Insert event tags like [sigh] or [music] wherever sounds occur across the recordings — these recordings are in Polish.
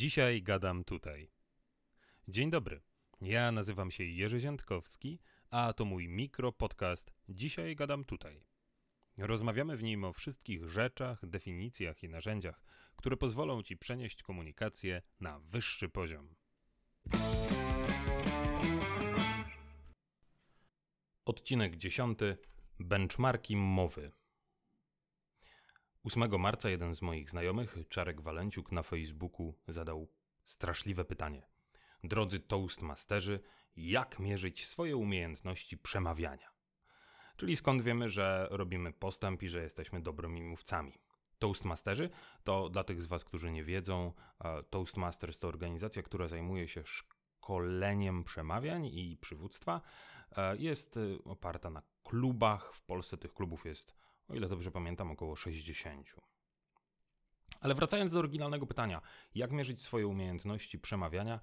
Dzisiaj gadam tutaj. Dzień dobry. Ja nazywam się Jerzy Ziętkowski, a to mój mikro podcast Dzisiaj gadam tutaj. Rozmawiamy w nim o wszystkich rzeczach, definicjach i narzędziach, które pozwolą ci przenieść komunikację na wyższy poziom. Odcinek 10. Benchmarki mowy. 8 marca jeden z moich znajomych, Czarek Walenciuk, na Facebooku zadał straszliwe pytanie. Drodzy Toastmasterzy, jak mierzyć swoje umiejętności przemawiania? Czyli skąd wiemy, że robimy postęp i że jesteśmy dobrymi mówcami? Toastmasterzy to dla tych z Was, którzy nie wiedzą, e, Toastmasters to organizacja, która zajmuje się szkoleniem przemawiań i przywództwa. E, jest e, oparta na klubach. W Polsce tych klubów jest o ile dobrze pamiętam, około 60. Ale wracając do oryginalnego pytania, jak mierzyć swoje umiejętności przemawiania?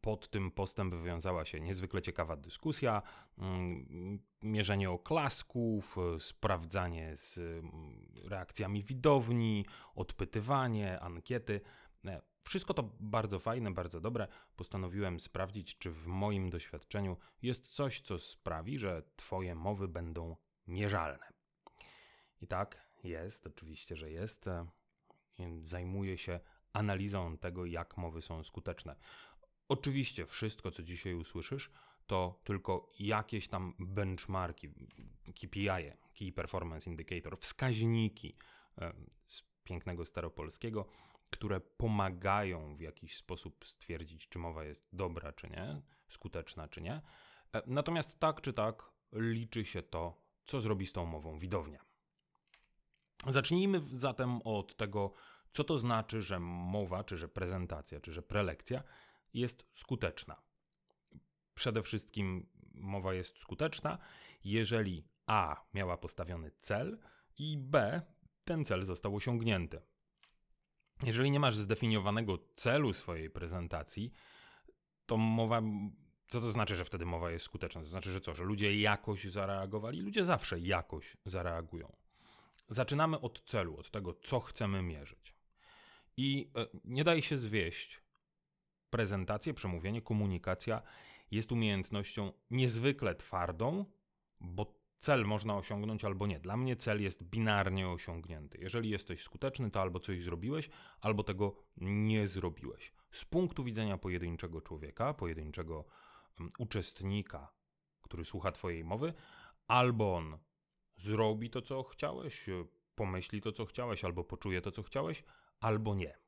Pod tym postem wywiązała się niezwykle ciekawa dyskusja, mm, mierzenie oklasków, sprawdzanie z mm, reakcjami widowni, odpytywanie, ankiety. E, wszystko to bardzo fajne, bardzo dobre. Postanowiłem sprawdzić, czy w moim doświadczeniu jest coś, co sprawi, że Twoje mowy będą mierzalne. I tak jest, oczywiście, że jest. Zajmuje się analizą tego, jak mowy są skuteczne. Oczywiście wszystko, co dzisiaj usłyszysz, to tylko jakieś tam benchmarki, KPI, Key Performance Indicator, wskaźniki z pięknego staropolskiego, które pomagają w jakiś sposób stwierdzić, czy mowa jest dobra, czy nie, skuteczna, czy nie. E, natomiast tak czy tak liczy się to, co zrobi z tą mową widownia. Zacznijmy zatem od tego, co to znaczy, że mowa, czy że prezentacja, czy że prelekcja jest skuteczna. Przede wszystkim mowa jest skuteczna, jeżeli A miała postawiony cel i B ten cel został osiągnięty. Jeżeli nie masz zdefiniowanego celu swojej prezentacji, to mowa. Co to znaczy, że wtedy mowa jest skuteczna? To znaczy, że co? Że ludzie jakoś zareagowali? Ludzie zawsze jakoś zareagują. Zaczynamy od celu, od tego, co chcemy mierzyć. I e, nie daje się zwieść. Prezentacje, przemówienie, komunikacja jest umiejętnością niezwykle twardą, bo cel można osiągnąć albo nie. Dla mnie cel jest binarnie osiągnięty. Jeżeli jesteś skuteczny, to albo coś zrobiłeś, albo tego nie zrobiłeś. Z punktu widzenia pojedynczego człowieka, pojedynczego um, uczestnika, który słucha Twojej mowy, albo on zrobi to, co chciałeś, pomyśli to, co chciałeś, albo poczuje to, co chciałeś, albo nie.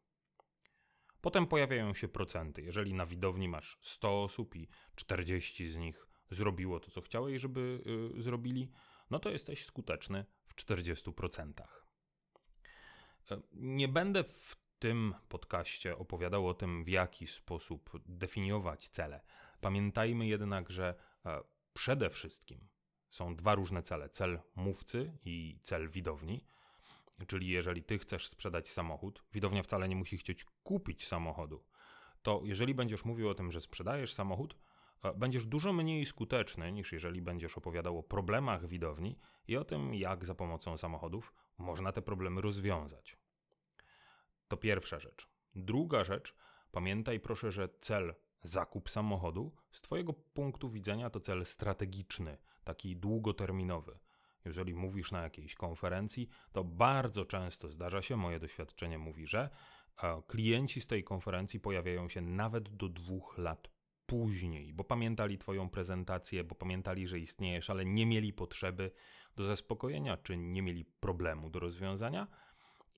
Potem pojawiają się procenty. Jeżeli na widowni masz 100 osób i 40 z nich zrobiło to, co chciałeś, żeby y, zrobili, no to jesteś skuteczny w 40%. E, nie będę w tym podcaście opowiadał o tym, w jaki sposób definiować cele. Pamiętajmy jednak, że e, przede wszystkim są dwa różne cele: cel mówcy i cel widowni. Czyli jeżeli ty chcesz sprzedać samochód, widownia wcale nie musi chcieć kupić samochodu. To jeżeli będziesz mówił o tym, że sprzedajesz samochód, e, będziesz dużo mniej skuteczny niż jeżeli będziesz opowiadał o problemach widowni i o tym, jak za pomocą samochodów można te problemy rozwiązać. To pierwsza rzecz. Druga rzecz, pamiętaj proszę, że cel Zakup samochodu z Twojego punktu widzenia to cel strategiczny, taki długoterminowy. Jeżeli mówisz na jakiejś konferencji, to bardzo często zdarza się, moje doświadczenie mówi, że e, klienci z tej konferencji pojawiają się nawet do dwóch lat później, bo pamiętali Twoją prezentację, bo pamiętali, że istniejesz, ale nie mieli potrzeby do zaspokojenia, czy nie mieli problemu do rozwiązania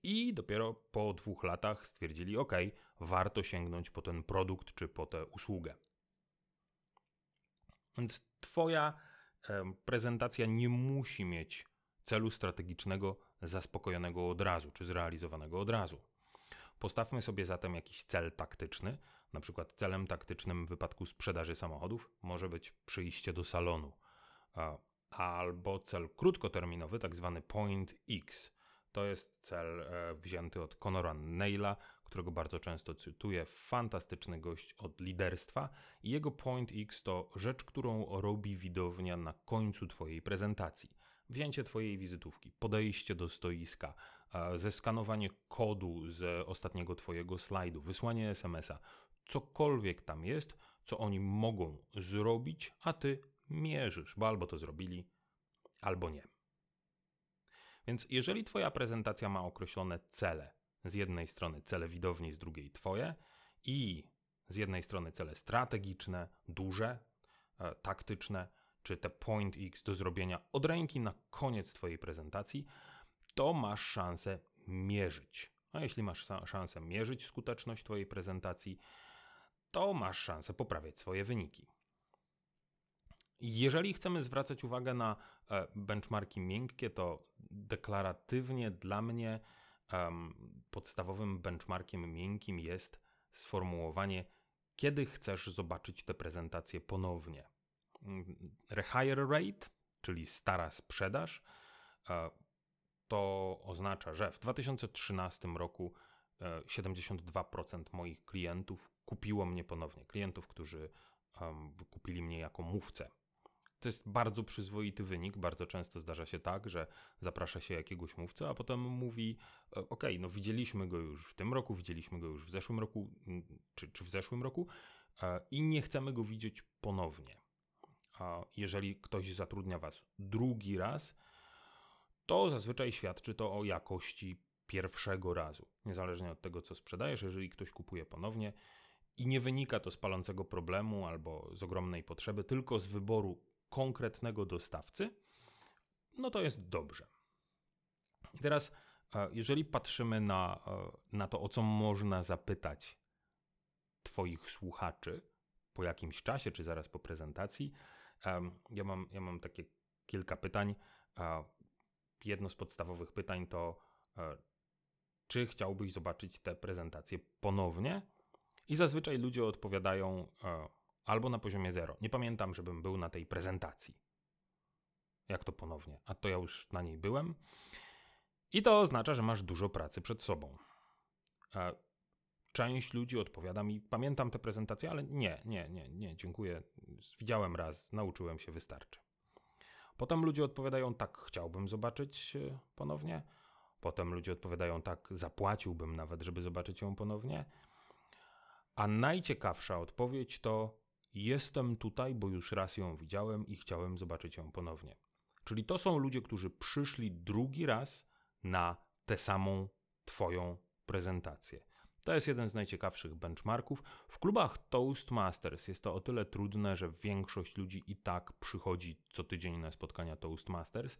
i dopiero po dwóch latach stwierdzili, ok, warto sięgnąć po ten produkt czy po tę usługę. Więc Twoja prezentacja nie musi mieć celu strategicznego zaspokojonego od razu, czy zrealizowanego od razu. Postawmy sobie zatem jakiś cel taktyczny. Na przykład celem taktycznym w wypadku sprzedaży samochodów może być przyjście do salonu. Albo cel krótkoterminowy, tak zwany point X, to jest cel e, wzięty od Conora Neila, którego bardzo często cytuję. Fantastyczny gość od liderstwa. I jego Point X to rzecz, którą robi widownia na końcu Twojej prezentacji. wzięcie Twojej wizytówki, podejście do stoiska, zeskanowanie kodu z ostatniego Twojego slajdu, wysłanie SMS-a, cokolwiek tam jest, co oni mogą zrobić, a Ty mierzysz, bo albo to zrobili, albo nie. Więc jeżeli Twoja prezentacja ma określone cele, z jednej strony cele widowni, z drugiej Twoje, i z jednej strony cele strategiczne, duże, e, taktyczne, czy te point X do zrobienia od ręki na koniec Twojej prezentacji, to masz szansę mierzyć. A jeśli masz szansę mierzyć skuteczność Twojej prezentacji, to masz szansę poprawiać swoje wyniki. Jeżeli chcemy zwracać uwagę na e, benchmarki miękkie, to deklaratywnie dla mnie um, podstawowym benchmarkiem miękkim jest sformułowanie, kiedy chcesz zobaczyć tę prezentację ponownie. Mm, rehire rate, czyli stara sprzedaż, e, to oznacza, że w 2013 roku 72% e, moich klientów kupiło mnie ponownie. Klientów, którzy kupili mnie jako mówcę to jest bardzo przyzwoity wynik. Bardzo często zdarza się tak, że zaprasza się jakiegoś mówcę, a potem mówi: e, OK, no widzieliśmy go już w tym roku, widzieliśmy go już w zeszłym roku, czy, czy w zeszłym roku e, i nie chcemy go widzieć ponownie. A jeżeli ktoś zatrudnia Was drugi raz, to zazwyczaj świadczy to o jakości pierwszego razu. Niezależnie od tego, co sprzedajesz, jeżeli ktoś kupuje ponownie, i nie wynika to z palącego problemu albo z ogromnej potrzeby, tylko z wyboru konkretnego dostawcy, no to jest dobrze. I teraz, e, jeżeli patrzymy na, e, na to, o co można zapytać Twoich słuchaczy po jakimś czasie, czy zaraz po prezentacji, ja mam, ja mam takie kilka pytań. E, jedno z podstawowych pytań to, czy chciałbyś zobaczyć tę prezentację ponownie? I zazwyczaj ludzie odpowiadają, albo na poziomie zero. Nie pamiętam, żebym był na tej prezentacji. Jak to ponownie? A to ja już na niej byłem. I to oznacza, że masz dużo pracy przed sobą. Część ludzi odpowiada mi, pamiętam tę prezentację, ale nie, nie, nie, nie, dziękuję. Widziałem raz, nauczyłem się, wystarczy. Potem ludzie odpowiadają, tak, chciałbym zobaczyć e, ponownie. Potem ludzie odpowiadają, tak, zapłaciłbym nawet, żeby zobaczyć ją ponownie. A najciekawsza odpowiedź to Jestem tutaj, bo już raz ją widziałem i chciałem zobaczyć ją ponownie. Czyli to są ludzie, którzy przyszli drugi raz na tę samą Twoją prezentację. To jest jeden z najciekawszych benchmarków. W klubach Toastmasters jest to o tyle trudne, że większość ludzi i tak przychodzi co tydzień na spotkania Toastmasters.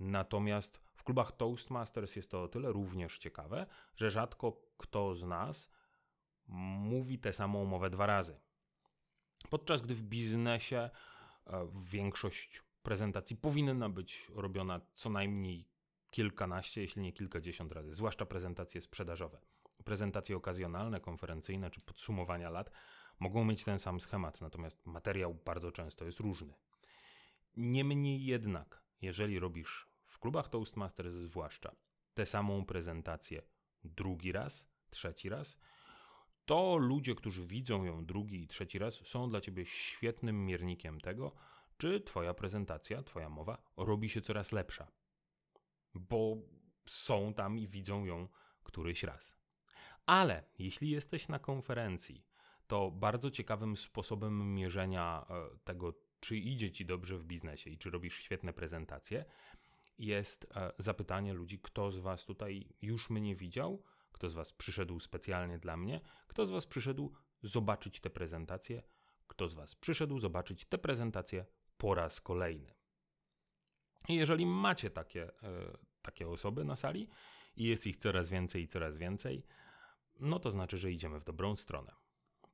Natomiast w klubach Toastmasters jest to o tyle również ciekawe, że rzadko kto z nas mówi tę samą mowę dwa razy. Podczas gdy w biznesie e, większość prezentacji powinna być robiona co najmniej kilkanaście, jeśli nie kilkadziesiąt razy, zwłaszcza prezentacje sprzedażowe. Prezentacje okazjonalne, konferencyjne czy podsumowania lat mogą mieć ten sam schemat, natomiast materiał bardzo często jest różny. Niemniej jednak, jeżeli robisz w klubach Toastmasters zwłaszcza tę samą prezentację drugi raz, trzeci raz, to ludzie, którzy widzą ją drugi i trzeci raz, są dla ciebie świetnym miernikiem tego, czy twoja prezentacja, twoja mowa robi się coraz lepsza. Bo są tam i widzą ją któryś raz. Ale jeśli jesteś na konferencji, to bardzo ciekawym sposobem mierzenia e, tego, czy idzie ci dobrze w biznesie i czy robisz świetne prezentacje, jest e, zapytanie ludzi, kto z Was tutaj już mnie widział, kto z Was przyszedł specjalnie dla mnie? Kto z Was przyszedł zobaczyć tę prezentację? Kto z Was przyszedł zobaczyć tę prezentację po raz kolejny? I jeżeli macie takie, e, takie osoby na sali i jest ich coraz więcej i coraz więcej, no to znaczy, że idziemy w dobrą stronę.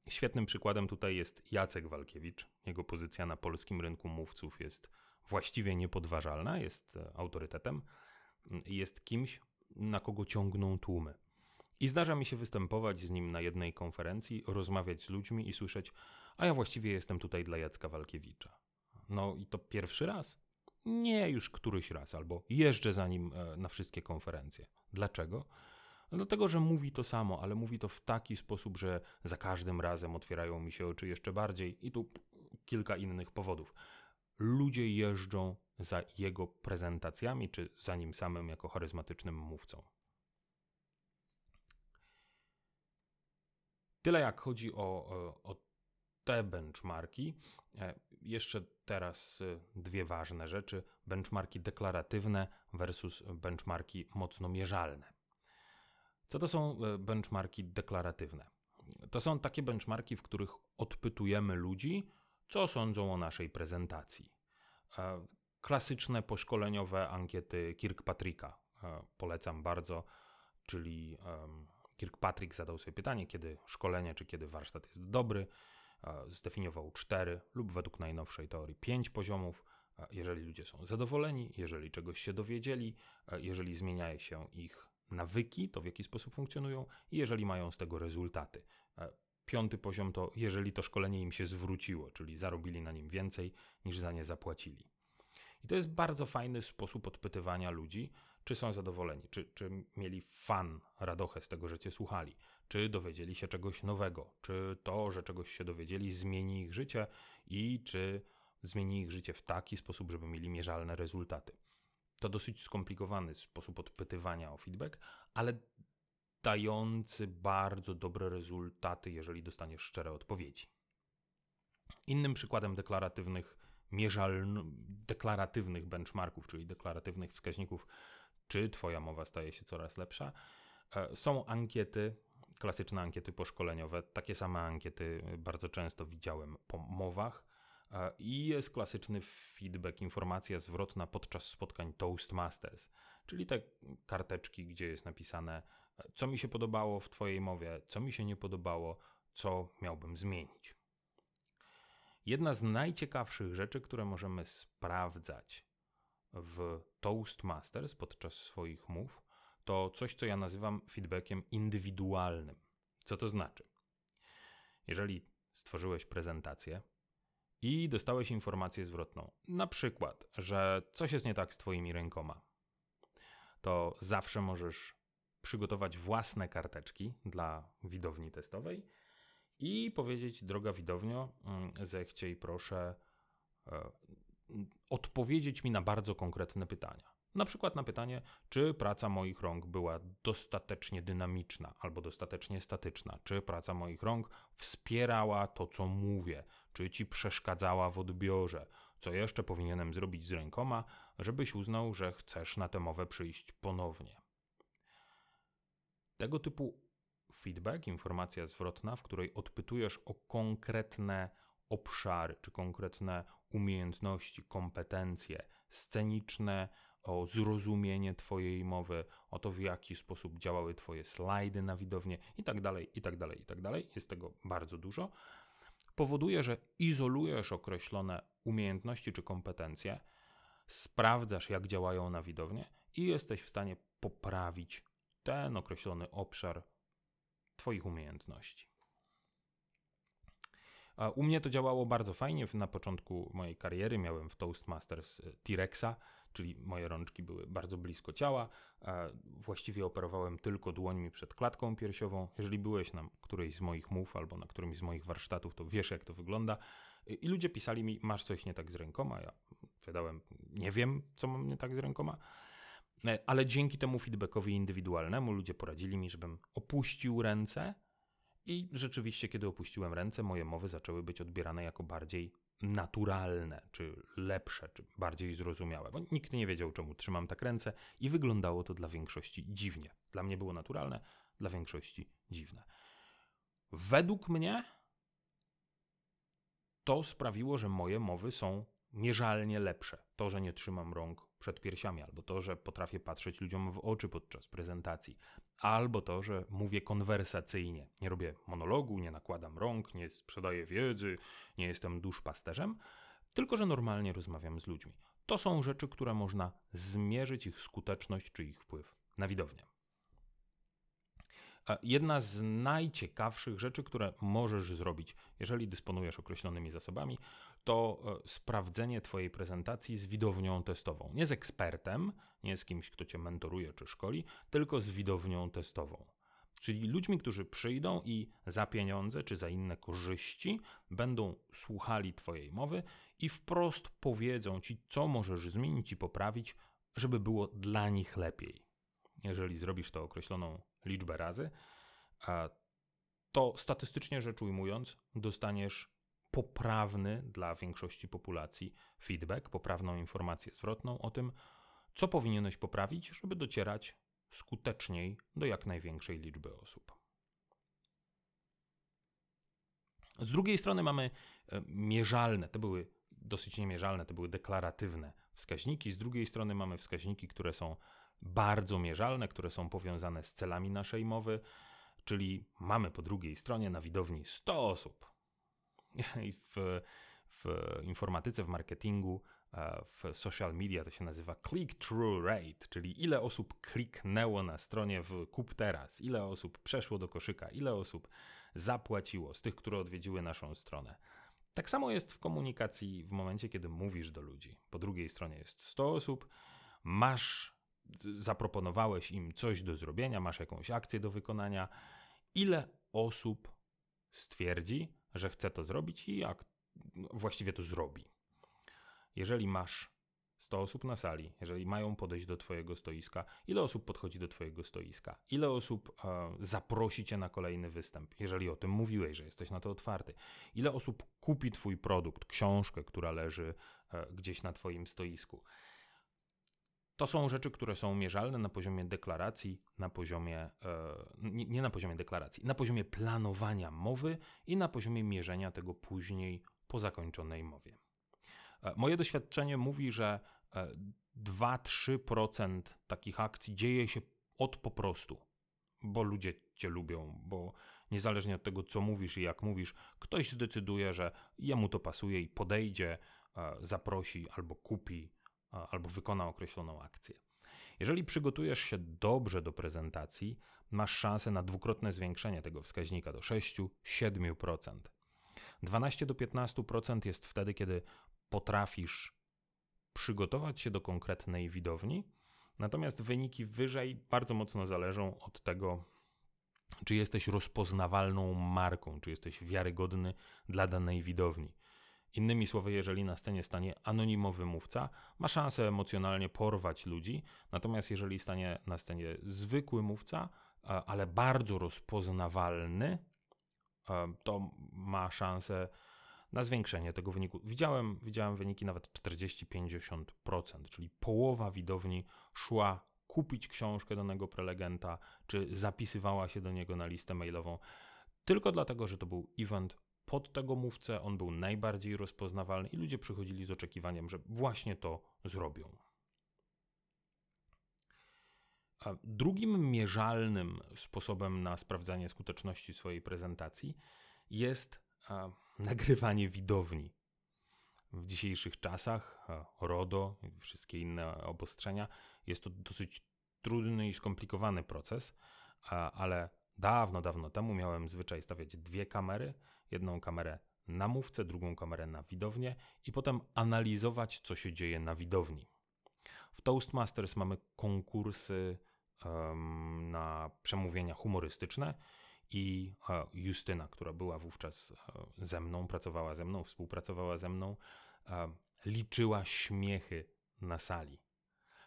Świetnym przykładem tutaj jest Jacek Walkiewicz. Jego pozycja na polskim rynku mówców jest właściwie niepodważalna, jest e, autorytetem jest kimś, na kogo ciągną tłumy. I zdarza mi się występować z nim na jednej konferencji, rozmawiać z ludźmi i słyszeć, a ja właściwie jestem tutaj dla Jacka Walkiewicza. No i to pierwszy raz? Nie, już któryś raz, albo jeżdżę za nim e, na wszystkie konferencje. Dlaczego? Dlatego, że mówi to samo, ale mówi to w taki sposób, że za każdym razem otwierają mi się oczy jeszcze bardziej, i tu kilka innych powodów. Ludzie jeżdżą za jego prezentacjami, czy za nim samym jako charyzmatycznym mówcą. Tyle jak chodzi o, o te benchmarki. E, jeszcze teraz e, dwie ważne rzeczy: benchmarki deklaratywne versus benchmarki mocno mierzalne. Co to są e, benchmarki deklaratywne? To są takie benchmarki, w których odpytujemy ludzi, co sądzą o naszej prezentacji. Klasyczne poszkoleniowe ankiety Kirkpatricka polecam bardzo, czyli Kirkpatrick zadał sobie pytanie, kiedy szkolenie czy kiedy warsztat jest dobry. Zdefiniował cztery lub według najnowszej teorii pięć poziomów. Jeżeli ludzie są zadowoleni, jeżeli czegoś się dowiedzieli, jeżeli zmienia się ich nawyki, to w jaki sposób funkcjonują i jeżeli mają z tego rezultaty. Piąty poziom to jeżeli to szkolenie im się zwróciło, czyli zarobili na nim więcej niż za nie zapłacili. I to jest bardzo fajny sposób odpytywania ludzi, czy są zadowoleni, czy, czy mieli fan, radochę z tego, że cię słuchali, czy dowiedzieli się czegoś nowego, czy to, że czegoś się dowiedzieli, zmieni ich życie i czy zmieni ich życie w taki sposób, żeby mieli mierzalne rezultaty. To dosyć skomplikowany sposób odpytywania o feedback, ale dający bardzo dobre rezultaty, jeżeli dostaniesz szczere odpowiedzi. Innym przykładem deklaratywnych, mierzalnych, deklaratywnych benchmarków, czyli deklaratywnych wskaźników czy Twoja mowa staje się coraz lepsza. E, są ankiety, klasyczne ankiety poszkoleniowe. Takie same ankiety bardzo często widziałem po mowach. E, I jest klasyczny feedback, informacja zwrotna podczas spotkań Toastmasters, czyli te karteczki, gdzie jest napisane, e, co mi się podobało w Twojej mowie, co mi się nie podobało, co miałbym zmienić. Jedna z najciekawszych rzeczy, które możemy sprawdzać w Toastmasters podczas swoich mów, to coś, co ja nazywam feedbackiem indywidualnym. Co to znaczy? Jeżeli stworzyłeś prezentację i dostałeś informację zwrotną, na przykład, że coś jest nie tak z Twoimi rękoma, to zawsze możesz przygotować własne karteczki dla widowni testowej i powiedzieć: Droga widownio, mm, zechciej proszę e, odpowiedzieć mi na bardzo konkretne pytania. Na przykład na pytanie, czy praca moich rąk była dostatecznie dynamiczna albo dostatecznie statyczna, czy praca moich rąk wspierała to, co mówię, czy ci przeszkadzała w odbiorze, co jeszcze powinienem zrobić z rękoma, żebyś uznał, że chcesz na tę mowę przyjść ponownie. Tego typu feedback, informacja zwrotna, w której odpytujesz o konkretne obszary czy konkretne umiejętności, kompetencje sceniczne, o zrozumienie Twojej mowy, o to, w jaki sposób działały Twoje slajdy na widownię itd., itd., itd. Jest tego bardzo dużo. Powoduje, że izolujesz określone umiejętności czy kompetencje, sprawdzasz, jak działają na widownię i jesteś w stanie poprawić ten określony obszar Twoich umiejętności. U mnie to działało bardzo fajnie. Na początku mojej kariery miałem w Toastmasters e, T-Rexa, czyli moje rączki były bardzo blisko ciała. Właściwie operowałem tylko dłońmi przed klatką piersiową. Jeżeli byłeś na którejś z moich mów albo na którymś z moich warsztatów, to wiesz, jak to wygląda. I ludzie pisali mi, masz coś nie tak z rękoma. Ja wydałem, nie wiem, co mam nie tak z rękoma. E, ale dzięki temu feedbackowi indywidualnemu ludzie poradzili mi, żebym opuścił ręce i rzeczywiście, kiedy opuściłem ręce, moje mowy zaczęły być odbierane jako bardziej naturalne, czy lepsze, czy bardziej zrozumiałe, bo nikt nie wiedział, czemu trzymam tak ręce i wyglądało to dla większości dziwnie. Dla mnie było naturalne, dla większości dziwne. Według mnie to sprawiło, że moje mowy są mierzalnie lepsze. To, że nie trzymam rąk przed piersiami, albo to, że potrafię patrzeć ludziom w oczy podczas prezentacji, albo to, że mówię konwersacyjnie. Nie robię monologu, nie nakładam rąk, nie sprzedaję wiedzy, nie jestem duszpasterzem, tylko że normalnie rozmawiam z ludźmi. To są rzeczy, które można zmierzyć ich skuteczność czy ich wpływ na widownię. Jedna z najciekawszych rzeczy, które możesz zrobić, jeżeli dysponujesz określonymi zasobami, to e, sprawdzenie Twojej prezentacji z widownią testową. Nie z ekspertem, nie z kimś, kto Cię mentoruje czy szkoli, tylko z widownią testową. Czyli ludźmi, którzy przyjdą i za pieniądze czy za inne korzyści będą słuchali Twojej mowy i wprost powiedzą Ci, co możesz zmienić i poprawić, żeby było dla nich lepiej. Jeżeli zrobisz to określoną liczbę razy, to statystycznie rzecz ujmując, dostaniesz poprawny dla większości populacji feedback, poprawną informację zwrotną o tym, co powinieneś poprawić, żeby docierać skuteczniej do jak największej liczby osób. Z drugiej strony mamy e, mierzalne, te były dosyć niemierzalne, to były deklaratywne wskaźniki. Z drugiej strony mamy wskaźniki, które są bardzo mierzalne, które są powiązane z celami naszej mowy, czyli mamy po drugiej stronie na widowni 100 osób. [laughs] I w, w informatyce, w marketingu E, w social media to się nazywa click-through rate, czyli ile osób kliknęło na stronie w kup teraz, ile osób przeszło do koszyka, ile osób zapłaciło z tych, które odwiedziły naszą stronę. Tak samo jest w komunikacji w momencie, kiedy mówisz do ludzi. Po drugiej stronie jest 100 osób, masz, zaproponowałeś im coś do zrobienia, masz jakąś akcję do wykonania. Ile osób stwierdzi, że chce to zrobić i jak właściwie to zrobi? jeżeli masz 100 osób na sali, jeżeli mają podejść do Twojego stoiska, ile osób podchodzi do Twojego stoiska, ile osób e, zaprosi Cię na kolejny występ, jeżeli o tym mówiłeś, że jesteś na to otwarty, ile osób kupi Twój produkt, książkę, która leży e, gdzieś na Twoim stoisku. To są rzeczy, które są mierzalne na poziomie deklaracji, na poziomie, e, nie, na poziomie deklaracji, na poziomie planowania mowy i na poziomie mierzenia tego później po zakończonej mowie. E, moje doświadczenie mówi, że 2-3% e, takich akcji dzieje się od po prostu, bo ludzie cię lubią, bo niezależnie od tego, co mówisz i jak mówisz, ktoś zdecyduje, że jemu to pasuje i podejdzie, zaprosi albo kupi, albo wykona określoną akcję. Jeżeli przygotujesz się dobrze do prezentacji, masz szansę na dwukrotne zwiększenie tego wskaźnika do 6-7%. 12 do 15% jest wtedy, kiedy potrafisz przygotować się do konkretnej widowni, natomiast wyniki wyżej bardzo mocno zależą od tego, czy jesteś rozpoznawalną marką, czy jesteś wiarygodny dla danej widowni. Innymi słowy, jeżeli na scenie stanie anonimowy mówca, ma szansę emocjonalnie porwać ludzi, natomiast jeżeli stanie na scenie zwykły mówca, ale bardzo rozpoznawalny, to ma szansę na zwiększenie tego wyniku. Widziałem, widziałem wyniki nawet 40-50%, czyli połowa widowni szła kupić książkę danego prelegenta, czy zapisywała się do niego na listę mailową, tylko dlatego, że to był event pod tego mówcę, on był najbardziej rozpoznawalny i ludzie przychodzili z oczekiwaniem, że właśnie to zrobią. A drugim mierzalnym sposobem na sprawdzanie skuteczności swojej prezentacji jest nagrywanie widowni. W dzisiejszych czasach RODO i wszystkie inne obostrzenia jest to dosyć trudny i skomplikowany proces, ale dawno, dawno temu miałem zwyczaj stawiać dwie kamery, jedną kamerę na mówcę, drugą kamerę na widownię i potem analizować, co się dzieje na widowni. W Toastmasters mamy konkursy um, na przemówienia humorystyczne i e, Justyna, która była wówczas e, ze mną, pracowała ze mną, współpracowała ze mną, e, liczyła śmiechy na sali.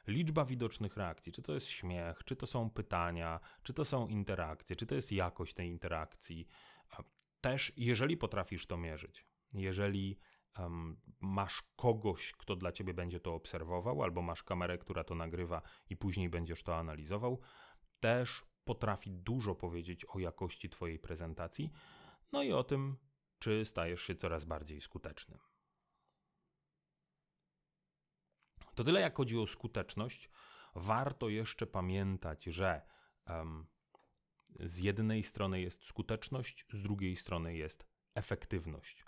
Liczba widocznych reakcji, czy to jest śmiech, czy to są pytania, czy to są interakcje, czy to jest jakość tej interakcji. Też, jeżeli potrafisz to mierzyć, jeżeli um, masz kogoś, kto dla ciebie będzie to obserwował, albo masz kamerę, która to nagrywa i później będziesz to analizował, też potrafi dużo powiedzieć o jakości Twojej prezentacji, no i o tym, czy stajesz się coraz bardziej skutecznym. To tyle, jak chodzi o skuteczność. Warto jeszcze pamiętać, że um, z jednej strony jest skuteczność, z drugiej strony jest efektywność.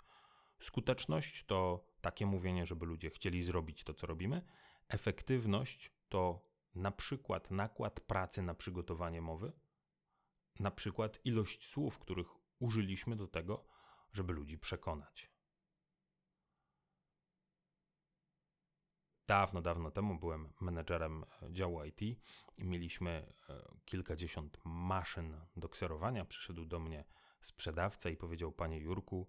Skuteczność to takie mówienie, żeby ludzie chcieli zrobić to, co robimy. Efektywność to na przykład nakład pracy na przygotowanie mowy, na przykład ilość słów, których użyliśmy do tego, żeby ludzi przekonać. Dawno, dawno temu byłem menedżerem działu IT mieliśmy e, kilkadziesiąt maszyn do kserowania. Przyszedł do mnie sprzedawca i powiedział: Panie Jurku,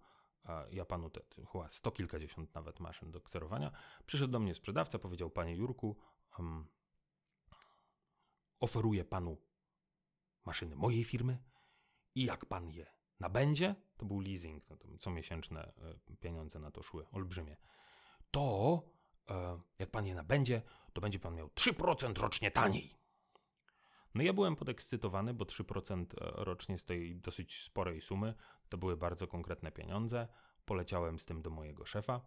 ja panu te, chyba sto kilkadziesiąt nawet maszyn do kserowania. Przyszedł do mnie sprzedawca, powiedział: Panie Jurku, um, oferuję panu maszyny mojej firmy i jak pan je nabędzie, to był leasing, no to comiesięczne e, pieniądze na to szły, olbrzymie, to jak pan je nabędzie, to będzie pan miał 3% rocznie taniej. No ja byłem podekscytowany, bo 3% e, rocznie z tej dosyć sporej sumy to były bardzo konkretne pieniądze. Poleciałem z tym do mojego szefa,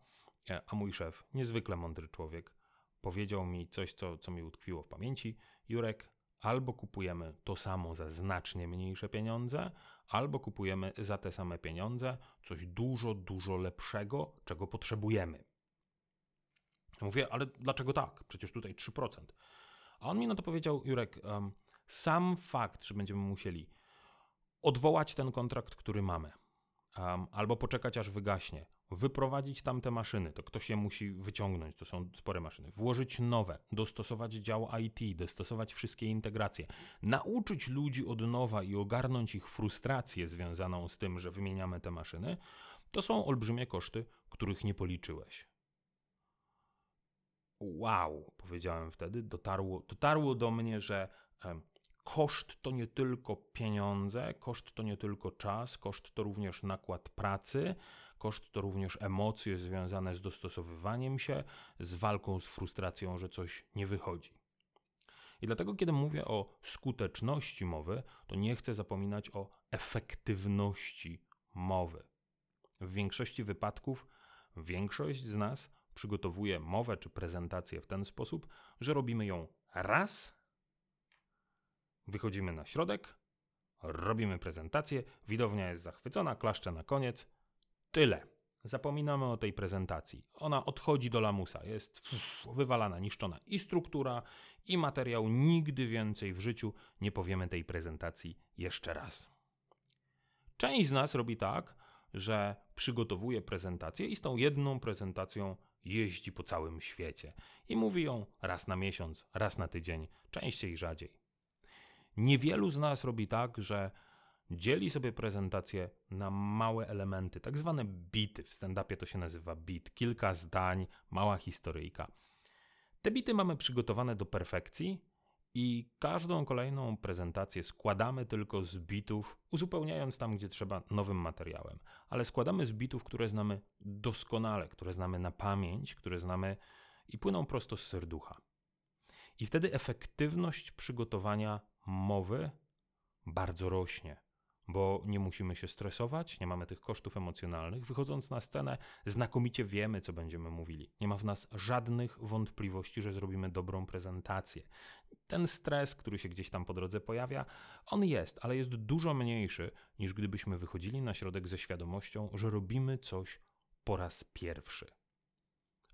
a mój szef, niezwykle mądry człowiek, powiedział mi coś, co, co mi utkwiło w pamięci. Jurek, albo kupujemy to samo za znacznie mniejsze pieniądze, albo kupujemy za te same pieniądze coś dużo, dużo lepszego, czego potrzebujemy. Mówię, ale dlaczego tak? Przecież tutaj 3%. A on mi na to powiedział, Jurek, sam fakt, że będziemy musieli odwołać ten kontrakt, który mamy, albo poczekać aż wygaśnie, wyprowadzić tamte maszyny, to ktoś je musi wyciągnąć, to są spore maszyny, włożyć nowe, dostosować dział IT, dostosować wszystkie integracje, nauczyć ludzi od nowa i ogarnąć ich frustrację związaną z tym, że wymieniamy te maszyny, to są olbrzymie koszty, których nie policzyłeś. Wow, powiedziałem wtedy, dotarło, dotarło do mnie, że Koszt to nie tylko pieniądze, koszt to nie tylko czas, koszt to również nakład pracy, koszt to również emocje związane z dostosowywaniem się, z walką z frustracją, że coś nie wychodzi. I dlatego, kiedy mówię o skuteczności mowy, to nie chcę zapominać o efektywności mowy. W większości wypadków większość z nas przygotowuje mowę czy prezentację w ten sposób, że robimy ją raz Wychodzimy na środek, robimy prezentację, widownia jest zachwycona, klaszcze na koniec. Tyle. Zapominamy o tej prezentacji. Ona odchodzi do lamusa, jest wywalana, niszczona i struktura, i materiał. Nigdy więcej w życiu nie powiemy tej prezentacji jeszcze raz. Część z nas robi tak, że przygotowuje prezentację i z tą jedną prezentacją jeździ po całym świecie i mówi ją raz na miesiąc, raz na tydzień, częściej rzadziej. Niewielu z nas robi tak, że dzieli sobie prezentację na małe elementy, tak zwane bity. W stand-upie to się nazywa bit. Kilka zdań, mała historyjka. Te bity mamy przygotowane do perfekcji i każdą kolejną prezentację składamy tylko z bitów, uzupełniając tam, gdzie trzeba, nowym materiałem. Ale składamy z bitów, które znamy doskonale, które znamy na pamięć, które znamy i płyną prosto z serducha. I wtedy efektywność przygotowania mowy bardzo rośnie, bo nie musimy się stresować, nie mamy tych kosztów emocjonalnych. Wychodząc na scenę, znakomicie wiemy, co będziemy mówili. Nie ma w nas żadnych wątpliwości, że zrobimy dobrą prezentację. Ten stres, który się gdzieś tam po drodze pojawia, on jest, ale jest dużo mniejszy niż gdybyśmy wychodzili na środek ze świadomością, że robimy coś po raz pierwszy.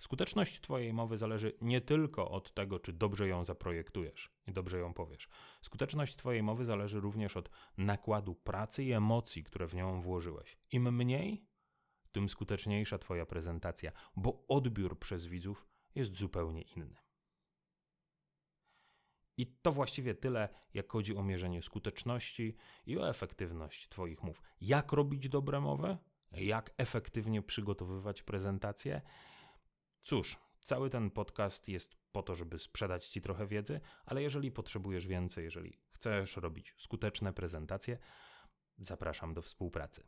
Skuteczność Twojej mowy zależy nie tylko od tego, czy dobrze ją zaprojektujesz i dobrze ją powiesz. Skuteczność Twojej mowy zależy również od nakładu pracy i emocji, które w nią włożyłeś. Im mniej, tym skuteczniejsza Twoja prezentacja, bo odbiór przez widzów jest zupełnie inny. I to właściwie tyle, jak chodzi o mierzenie skuteczności i o efektywność Twoich mów. Jak robić dobre mowy? Jak efektywnie przygotowywać prezentacje? Cóż, cały ten podcast jest po to, żeby sprzedać Ci trochę wiedzy, ale jeżeli potrzebujesz więcej, jeżeli chcesz robić skuteczne prezentacje, zapraszam do współpracy.